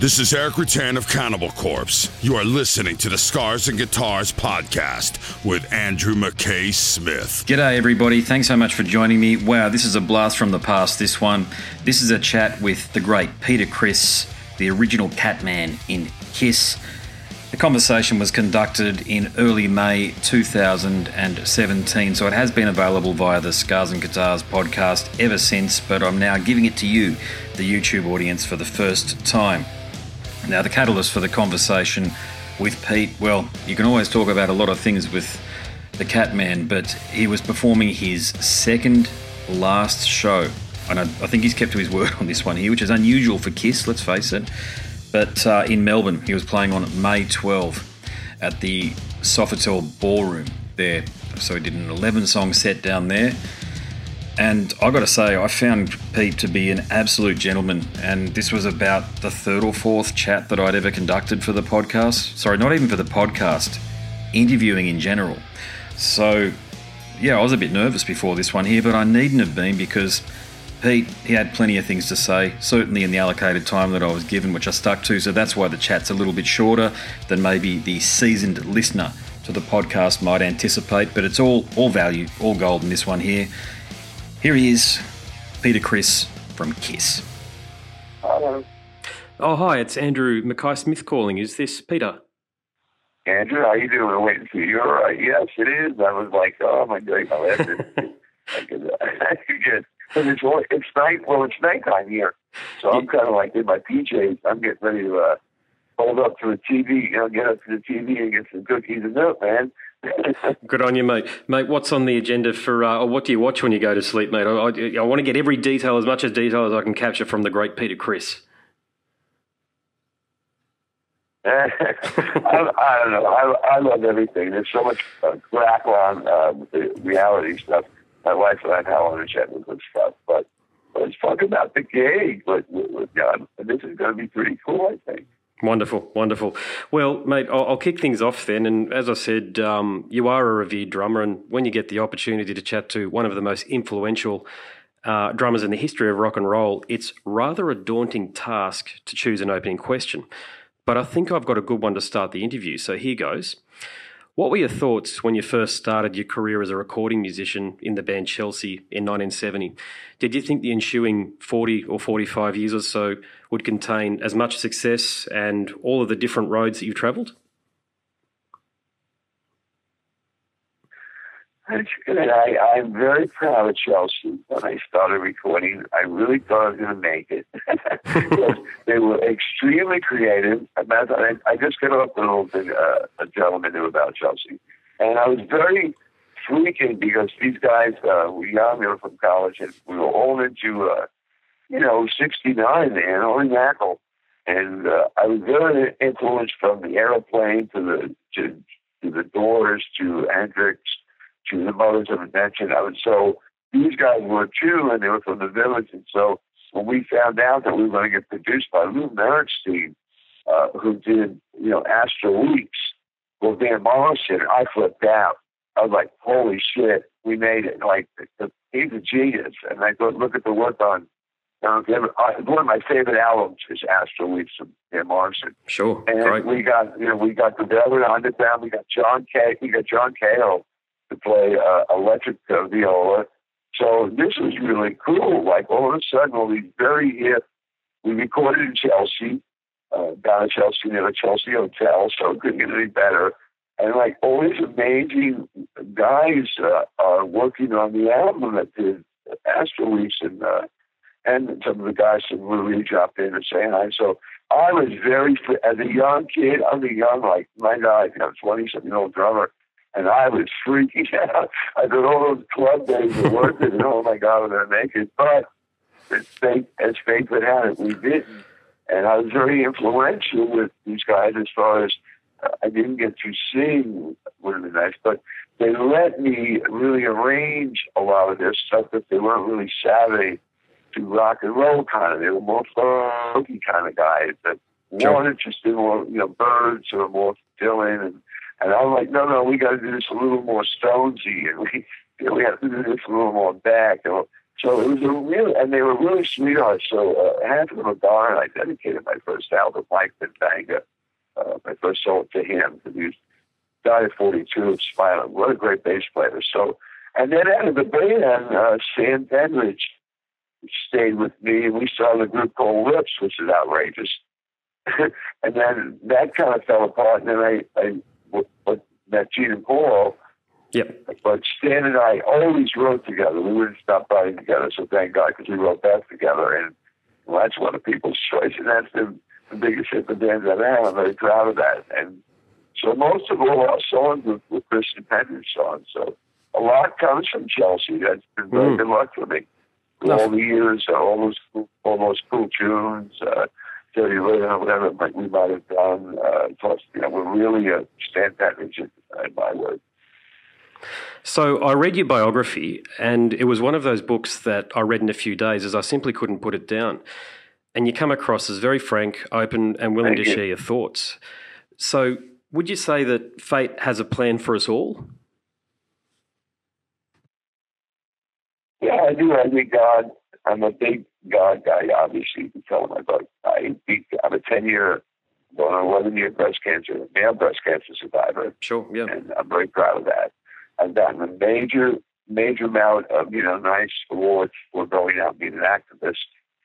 This is Erik Rutan of Cannibal Corpse. You are listening to the Scars and Guitars podcast with Andrew McKay Smith. G'day, everybody. Thanks so much for joining me. Wow, this is a blast from the past, this one. This is a chat with the great Peter Criss, the original Catman in Kiss. The conversation was conducted in early May 2017, so it has been available via the Scars and Guitars podcast ever since, but I'm now giving it to you, the YouTube audience, for the first time. Now, the catalyst for the conversation with Pete, well, you can always talk about a lot of things with the Catman, but he was performing his second last show. And I, I think he's kept to his word on this one here, which is unusual for Kiss, let's face it. But uh, in Melbourne, he was playing on May 12 at the Sofitel Ballroom there. So he did an 11 song set down there. And I got to say, I found Pete to be an absolute gentleman. And this was about the third or fourth chat that I'd ever conducted for the podcast. Sorry, not even for the podcast, interviewing in general. So, yeah, I was a bit nervous before this one here, but I needn't have been because Pete, he had plenty of things to say, certainly in the allocated time that I was given, which I stuck to. So that's why the chat's a little bit shorter than maybe the seasoned listener to the podcast might anticipate. But it's all all value, all gold in this one here. Here he is, Peter Criss from Kiss. Hello. Oh, hi, it's Andrew Mackay Smith calling. Is this Peter? Andrew, how you doing? I'm Waiting for you. All right. Yes, it is. I was like, oh my god, my last I could, I could get, it's it's night. Well, it's nighttime here, so I'm kind of like in my PJs. I'm getting ready to uh, hold up to the TV. You know, get up to the TV and get some cookies and milk, man. Good on you, mate. Mate, what's on the agenda for, uh, or what do you watch when you go to sleep, mate? I, I, I, want to get every detail, as much as detail as I can capture from the great Peter Criss. I, I, don't know. I, I love everything. There's so much uh, crap on uh, the reality stuff. My wife and I now on a chat with good stuff, but let's talk about the gig with, with, with God. This is going to be pretty cool, I think. Wonderful, wonderful. Well, mate, I'll, I'll, kick things off then. And as I said, um, you are a revered drummer, and when you get the opportunity to chat to one of the most influential uh, drummers in the history of rock and roll, it's rather a daunting task to choose an opening question. But I think I've got a good one to start the interview. So here goes. What were your thoughts when you first started your career as a recording musician in the band Chelsea in 1970? Did you think the ensuing 40 or 45 years or so would contain as much success and all of the different roads that you've travelled? I, I'm very proud of Chelsea. When I started recording, I really thought I was going to make it. they were extremely creative. I, I just got off with uh, a gentleman knew about Chelsea, and I was very freaking because these guys uh, were young. They were from college, and we were all into, uh, you know, '69 man, only Knackle. And uh, I was very influenced from the aeroplane to the to, to the Doors to Hendrix to the Mothers of Invention. I was so these guys were too, and they were from the village. And so when we found out that we were going to get produced by Lou Merenstein, uh, who did you know Astral Weeks, well, Van Morrison, I flipped out. I was like, holy shit, we made it. Like, the, he's a genius. And I go look at the work on um, one of my favorite albums is Astral Weeks from Van Morrison. Sure, and right. we got you know we got the Velvet Underground, we got John K, we got John Cale, to play uh, electric uh, viola. So this was really cool. Like all of a sudden, all these very hip. We recorded in Chelsea, uh, down in Chelsea near the Chelsea Hotel, so it couldn't get any better. And like all these amazing guys uh, are working on the album that did Astral Weeks and uh, and some of the guys from really dropped in and saying hi. So I was very, as a young kid, I was a young, like, my God, know, 20 something old drummer and I was freaking out. I did all those club days worked it, and oh my God, I'm going to make it. But as fate, as fate would have it, we didn't. And I was very influential with these guys as far as uh, I didn't get to sing, been nice, but they let me really arrange a lot of their stuff because they weren't really savvy to rock and roll kind of. They were more funky kind of guys that sure. weren't interested in more, you know, birds or more Dylan and and I'm like, no, no, we got to do this a little more Stonesy, and we, you know, we have to do this a little more back. And So it was a real, and they were really sweethearts. So uh, half of them are gone. I dedicated my first album, Mike Benvenga. Uh, my first song to him. He was, died at 42 smiling. What a great bass player. So, and then out of the band, uh, Stan Penridge stayed with me. and We saw the group called Lips, which is outrageous. and then that kind of fell apart. And then I, I met Gene and Paul Yep. But Stan and I always wrote together. We wouldn't stop writing together, so thank God because we wrote that together. And well, that's one of people's choice, and that's the, the biggest hit the band's ever had. I'm very proud of that. And so most of all our songs were, were Christian Penridge songs. So a lot comes from Chelsea. That's been very mm. good luck for me. All the years, uh, almost almost cool tunes, uh, Dirty Living, whatever we might have done. Uh, plus, you know, we're really a Stan Penridge in my word. So I read your biography, and it was one of those books that I read in a few days as I simply couldn't put it down. And you come across as very frank, open, and willing Thank to you. share your thoughts. So, would you say that fate has a plan for us all? Yeah, I do. I think God. I'm a big God guy. Obviously, you can tell in my book. I I'm a ten year, going on eleven year breast cancer, male breast cancer survivor. Sure. Yeah. And I'm very proud of that. I've gotten a major, major amount of, you know, nice awards for going out and being an activist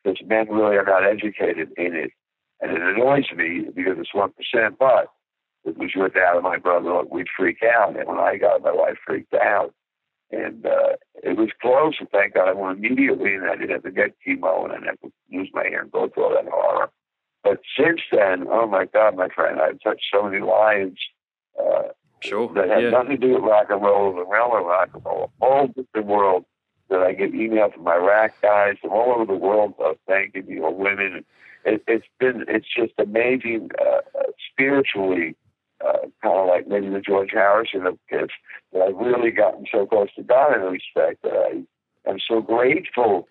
because men really are not educated in it. And it annoys me because it's 1%, but it was your dad and my brother, we'd freak out. And when I got it, my wife freaked out. And uh, it was close, and thank God I went immediately, and I didn't have to get chemo, and I didn't have to lose my hair and go through all that horror. But since then, oh my God, my friend, I've touched so many lives. Uh, Sure. That had yeah. nothing to do with rock and roll, the realm of rock and roll, all over the world. That I get emails from Iraq guys from all over the world of thanking me or women. It, it's been, it's just amazing uh, uh, spiritually, uh, kind of like maybe the George Harrison of Kiss. That I've really gotten so close to God in respect that I am so grateful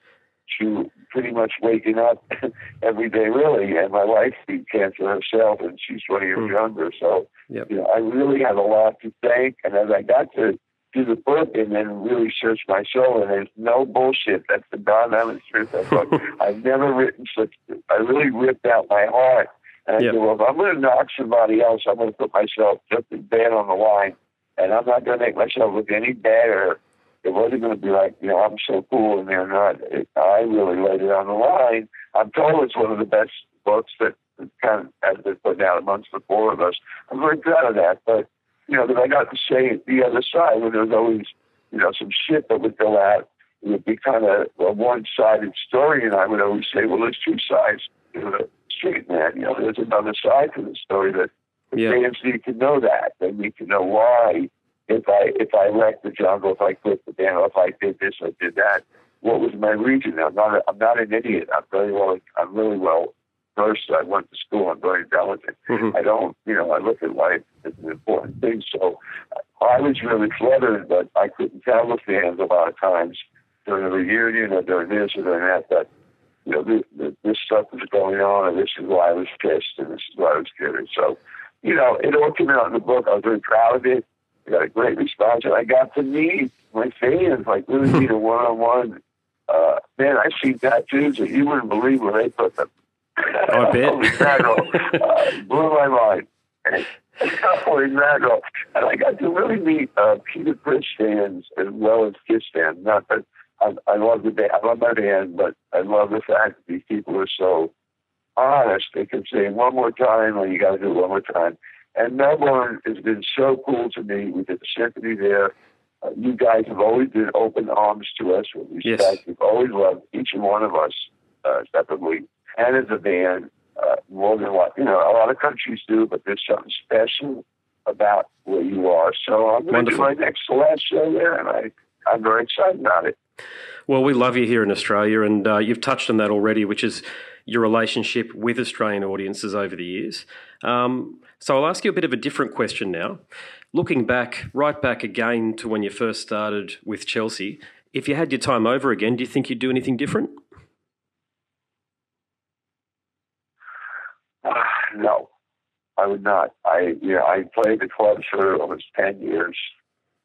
to pretty much waking up every day, really. And my wife beat cancer herself, and she's 20 years mm. younger. So, yep. you know, I really have a lot to thank. And as I got to do the book and then really search my soul, and there's no bullshit. That's the God honest truth. I thought I've never written such. I really ripped out my heart. And I yep. said, well, if I'm going to knock somebody else, I'm going to put myself just as bad on the line. And I'm not going to make myself look any better it wasn't going to be like, you know, I'm so cool and they're not. It, I really laid it on the line. I'm told it's one of the best books that kind of has been put out amongst the four of us. I'm very proud of that. But, you know, that I got to say the other side when there was always, you know, some shit that would go out. It would be kind of a one-sided story, and I would always say, well, there's two sides to the street man. You know, there's another side to the story that the yeah. fans need to know that. They need to know why if I if I wrecked the jungle, if I quit the band, if I did this or did that, what was my reason? I'm not a, I'm not an idiot. I'm very well I'm really well versed. I went to school. I'm very intelligent. Mm-hmm. I don't you know I look at life as an important thing. So I was really flattered, but I couldn't tell the fans a lot of times during the reunion or during this or during that that you know this, this stuff was going on and this is why I was pissed and this is why I was kidding. So you know it all came out in the book. I was very proud of it. I got a great response, and I got to meet my fans, like really meet a one on one. Man, I see tattoos that you wouldn't believe when they put them. Oh, I bet. Holy mackerel. uh, blew my mind. Holy mackerel. And I got to really meet uh, Peter Criss fans as well as Kiss fans. Not that I, I love the band, I love my band, but I love the fact that these people are so honest. They can say one more time, or you got to do it one more time. And Melbourne has been so cool to me. We did the symphony there. Uh, you guys have always been open arms to us with respect. Yes. You've always loved each and one of us uh, separately and as a band uh, more than what you know a lot of countries do. But there's something special about where you are. So I'm going to do my next last show there, and I I'm very excited about it. Well, we love you here in Australia, and uh, you've touched on that already, which is your relationship with Australian audiences over the years. Um, so I'll ask you a bit of a different question now. Looking back, right back again to when you first started with Chelsea, if you had your time over again, do you think you'd do anything different? Uh, no, I would not. I you know, I played the club for almost ten years.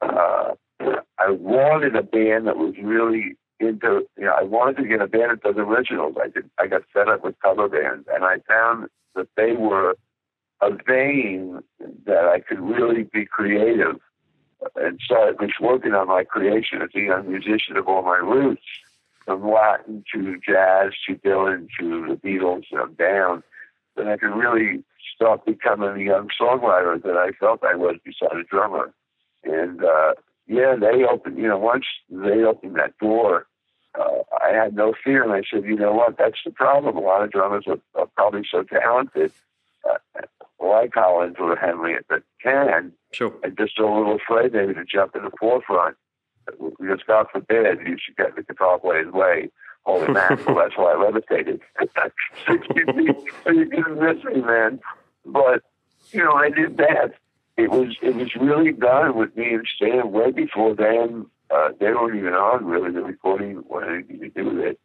Uh, I wanted a band that was really into, you know, I wanted to get a band that does originals. I did, I got fed up with cover bands, and I found that they were a vein that I could really be creative and started was working on my creation as a young musician of all my roots, from Latin to jazz to Dylan to the Beatles and down. Then I could really start becoming the young songwriter that I felt I was beside a drummer. And uh, yeah, they opened, you know, once they opened that door, uh, I had no fear. And I said, you know what, that's the problem. A lot of drummers are, are probably so talented, uh, like Collins or Henley, that can. Sure. I'm just a little afraid maybe to jump in the forefront. Because God forbid you should get the guitar player's way. Holy mackerel, that's why I levitated. 60 feet. You couldn't miss me, man. But, you know, I did that it was it was really done with me and Stan way before then. Uh, they weren't even on really the recording or anything to do with it.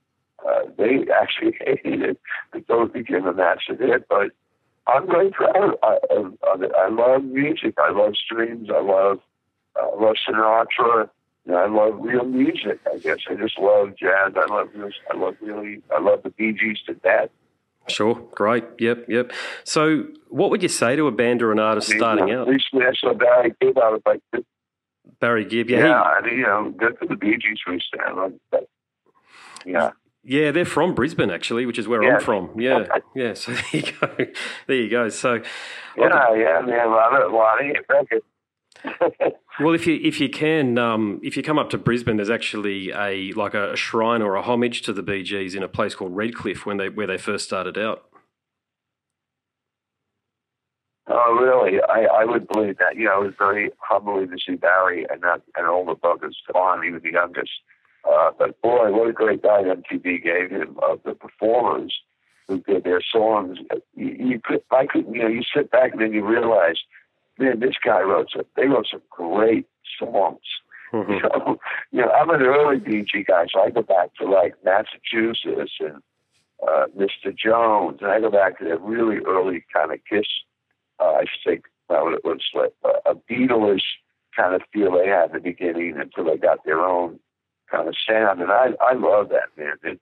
Uh, they actually hated it it became a massive hit. But I'm very proud of, of, it. I love music. I love streams. I love uh, I love Sinatra. Know, I love real music. I guess I just love jazz. I love. I love really. I love the Bee Gees to death. Sure, great. Yep, yep. So, what would you say to a band or an artist starting out? Barry Gibb. I was like, Barry Gibb, yeah. Yeah, I mean, you um, know, good for the Bee Gees recently. Like, yeah. Yeah, they're from Brisbane actually, which is where yeah. I'm from. Yeah, yeah. So there you go. There you go. So, yeah, yeah, man, love it, love it well, if you if you can, um, if you come up to Brisbane, there's actually a like a, shrine or a homage to the Bee Gees in a place called Redcliffe when they where they first started out. Oh, really? I, I would believe that. You know, was very humbling to see Barry and that and all the buggers on, even the youngest. Uh, but boy, what a great guy MTV gave him of the performers who did their songs. You, you could, I could, you know, you sit back and then you realize man, this guy wrote some, they wrote some great songs. Mm-hmm. So, you know, I'm an early Gee guy, so I go back to like Massachusetts and uh, Mr. Jones, and I go back to that really early kind of Kiss. Uh, I think well, it was like a, a Beatles kind of feel they had in the beginning until they got their own kind of sound, and I I love that man. It,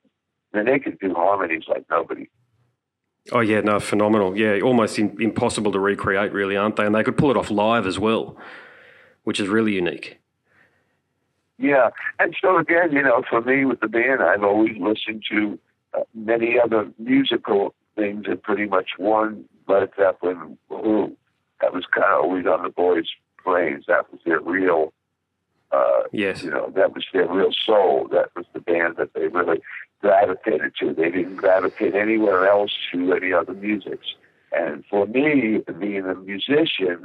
and they could do harmonies like nobody. Oh yeah, no, phenomenal. Yeah, almost in, impossible to recreate, really, aren't they? And they could pull it off live as well, which is really unique. Yeah, and so again, you know, for me with the band, I've always listened to uh, many other musical things, and pretty much one Led Zeppelin, who that was kind of always on the boys' brains. That was their real uh, yes. You know, that was their real soul. That was the band that they really gravitated to. They didn't gravitate anywhere else to any other musics. And for me, being a musician,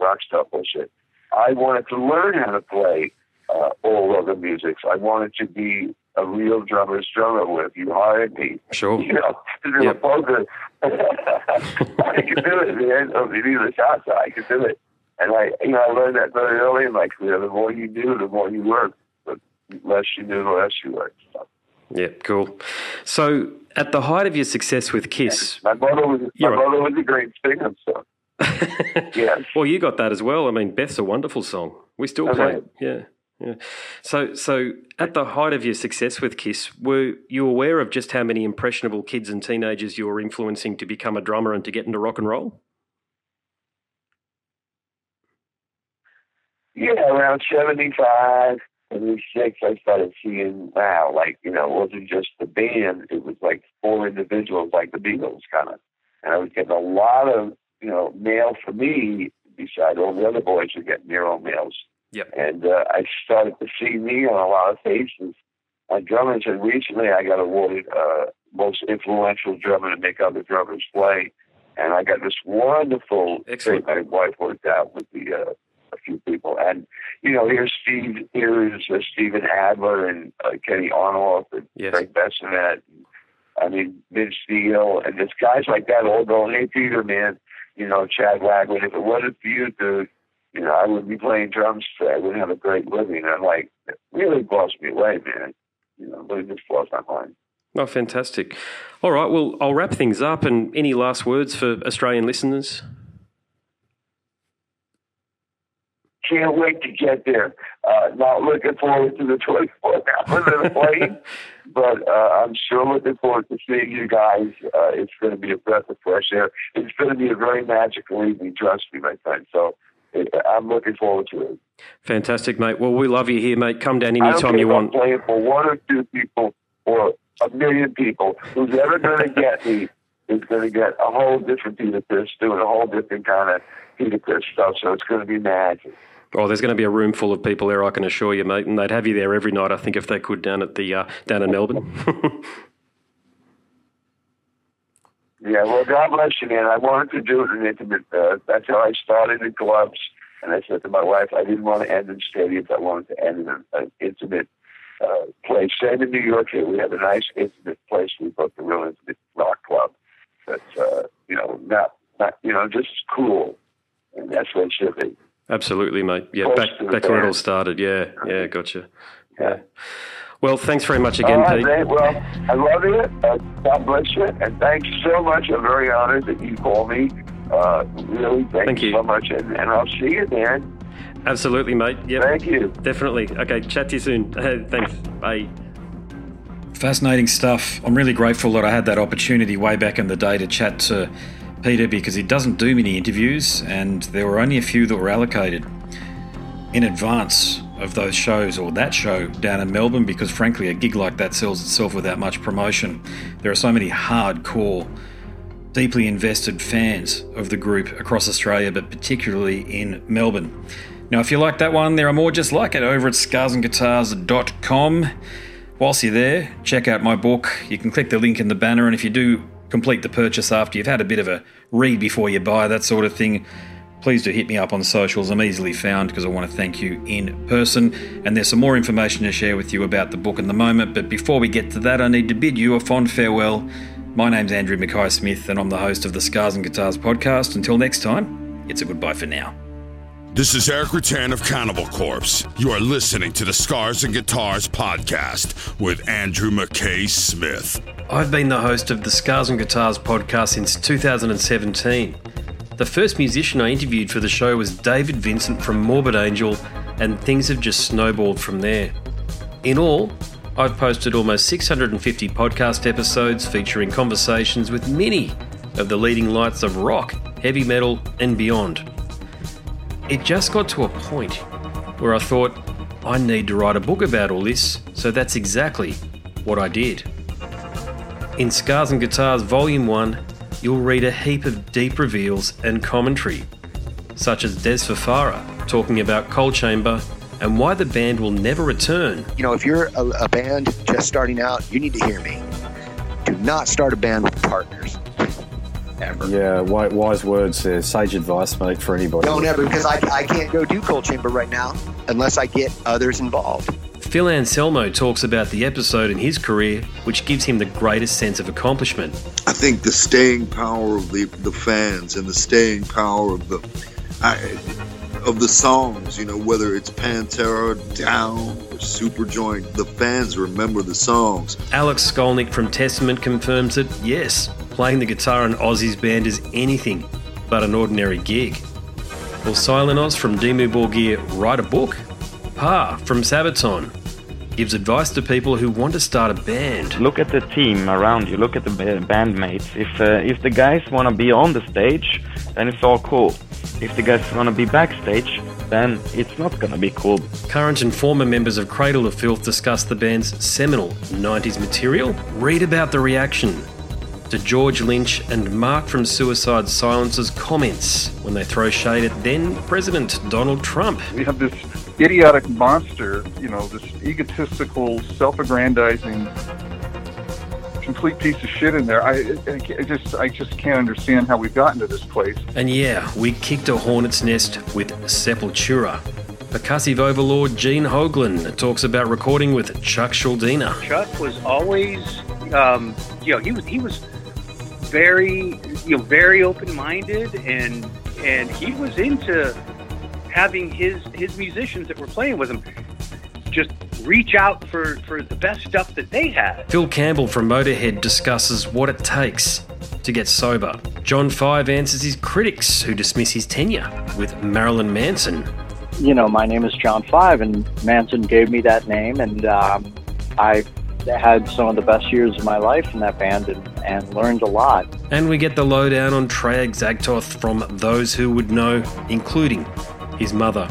rock star bullshit, I wanted to learn how to play uh, all other musics. I wanted to be a real drummer's drummer with you hired me. Sure. You know, to do yep. a poker. I could do it, man. I mean, the shots, I could do it. And I, you know, I learned that very early in my career. The more you do, the more you worked. But less you do, the less you worked. So. Yeah, cool. So, at the height of your success with Kiss, my brother was my brother was a great singer. So, yeah. well, you got that as well. I mean, Beth's a wonderful song. We still play it. Yeah. Yeah. So, so at the height of your success with Kiss, were you aware of just how many impressionable kids and teenagers you were influencing to become a drummer and to get into rock and roll? Yeah, around 75, 76, I started seeing, wow, like, you know, it wasn't just the band, it was like four individuals, like the Beatles, kind of. And I was getting a lot of, you know, mail for me, beside all the other boys were getting their own mails. Yep. And uh, I started to see me on a lot of faces on drummers. And recently I got awarded uh, most influential drummer to make other drummers play. And I got this wonderful Excellent. thing my wife worked out with the uh, few people. And you know, here's Steve, here's uh, Steven Adler and uh, Kenny Aronoff and yes. Gregg Bissonette. I mean, Vince Steele, and there's guys like that all going, "Hey, Peter, man, you know, Chad Wagner. If it wasn't for you, dude, you know, I wouldn't be playing drums today. I wouldn't have a great living." And I'm like, it really blows me away, man. You know, really just blows my mind. Oh, fantastic. All right, well, I'll wrap things up. And any last words for Australian listeners? Can't wait to get there. Uh, not looking forward to the 24 hours of the plane, but uh, I'm sure looking forward to seeing you guys. Uh, it's going to be a breath of fresh air. It's going to be a very magical evening, trust me, my friend. So I'm looking forward to it. Fantastic, mate. Well, we love you here, mate. Come down anytime you want. Playing for one or two people or a million people. Who's ever going to get me is going to get a whole different Peter Criss doing a whole different kind of Peter stuff. So it's going to be magic. Oh, there's going to be a room full of people there, I can assure you, mate, and they'd have you there every night. I think if they could down at the uh, down in Melbourne. yeah, well, God bless you, man. I wanted to do it in intimate. Uh, that's how I started in clubs, and I said to my wife, I didn't want to end in stadiums. I wanted to end in an, intimate uh, place. Same in New York here. We have a nice intimate place. We booked a real intimate rock club. That's uh, you know not not you know just cool, and that's what it should be. Absolutely, mate. Yeah, back back where it all started. Yeah, yeah, gotcha. Yeah. Well, thanks very much again, right, Pete. Mate. Well, I love it. Uh, God bless you, and thanks so much. I'm very honored that you called me. Uh, really, thank, thank you you so much, and, and I'll see you, then. Absolutely, mate. Yeah. Thank you. Definitely. Okay, chat to you soon. thanks. Bye. Fascinating stuff. I'm really grateful that I had that opportunity way back in the day to chat to Peter because he doesn't do many interviews, and there were only a few that were allocated in advance of those shows or that show down in Melbourne because, frankly, a gig like that sells itself without much promotion. There are so many hardcore, deeply invested fans of the group across Australia, but particularly in Melbourne. Now, if you like that one, there are more just like it over at scarsandguitars.com. Whilst you're there, check out my book. You can click the link in the banner, and if you do complete the purchase after you've had a bit of a read before you buy, that sort of thing, please do hit me up on socials. I'm easily found because I want to thank you in person. And there's some more information to share with you about the book in the moment. But before we get to that, I need to bid you a fond farewell. My name's Andrew Mackay Smith, and I'm the host of the Scars and Guitars podcast. Until next time, it's a goodbye for now. This is Erik Rutan of Cannibal Corpse. You are listening to the Scars and Guitars podcast with Andrew McKay Smith. I've been the host of the Scars and Guitars podcast since 2017. The first musician I interviewed for the show was David Vincent from Morbid Angel, and things have just snowballed from there. In all, I've posted almost 650 podcast episodes featuring conversations with many of the leading lights of rock, heavy metal, and beyond. It just got to a point where I thought, I need to write a book about all this, so that's exactly what I did. In Scars and Guitars Volume 1, you'll read a heap of deep reveals and commentary, such as Dez Fafara talking about Coal Chamber and why the band will never return. You know, if you're a, a band just starting out, you need to hear me. Do not start a band with partners ever. Yeah, wise words there. Sage advice, mate, for anybody. Don't ever, because I, I can't go do Coal Chamber right now unless I get others involved. Phil Anselmo talks about the episode in his career which gives him the greatest sense of accomplishment. I think the staying power of the, the fans and the staying power of the I, of the songs, you know, whether it's Pantera, Down, or Superjoint, the fans remember the songs. Alex Skolnick from Testament confirms that yes, playing the guitar in Ozzy's band is anything but an ordinary gig. Will Silenoz from Dimmu Borgir write a book? Pär from Sabaton gives advice to people who want to start a band. Look at the team around you. Look at the bandmates. If uh, if the guys want to be on the stage, then it's all cool. If the guys want to be backstage, then it's not going to be cool. Current and former members of Cradle of Filth discuss the band's seminal 90s material. Read about the reaction to George Lynch and Mark from Suicide Silence's comments when they throw shade at then President Donald Trump. We have this idiotic monster, you know, this egotistical, self aggrandizing, complete piece of shit in there. I, I, just, I just can't understand how we've gotten to this place. And yeah, we kicked a hornet's nest with Sepultura. Percussive overlord Gene Hoglan talks about recording with Chuck Schuldiner. Chuck was always, um, you know, he was he was very, you know, very open-minded, and and he was into having his his musicians that were playing with him just reach out for for the best stuff that they had. Phil Campbell from Motorhead discusses what it takes to get sober. John Five answers his critics who dismiss his tenure with Marilyn Manson. you know, my name is John Five, and Manson gave me that name, and um, I had some of the best years of my life in that band and, and learned a lot. And we get the lowdown on Trey Azagthoth from those who would know, including his mother.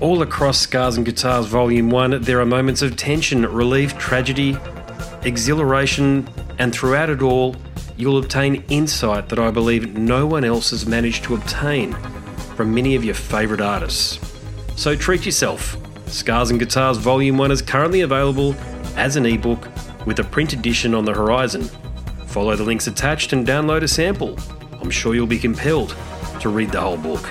All across Scars and Guitars Volume 1, there are moments of tension, relief, tragedy, exhilaration, and throughout it all, you'll obtain insight that I believe no one else has managed to obtain from many of your favourite artists. So treat yourself. Scars and Guitars Volume 1 is currently available as an ebook with a print edition on the horizon. Follow the links attached and download a sample. I'm sure you'll be compelled to read the whole book.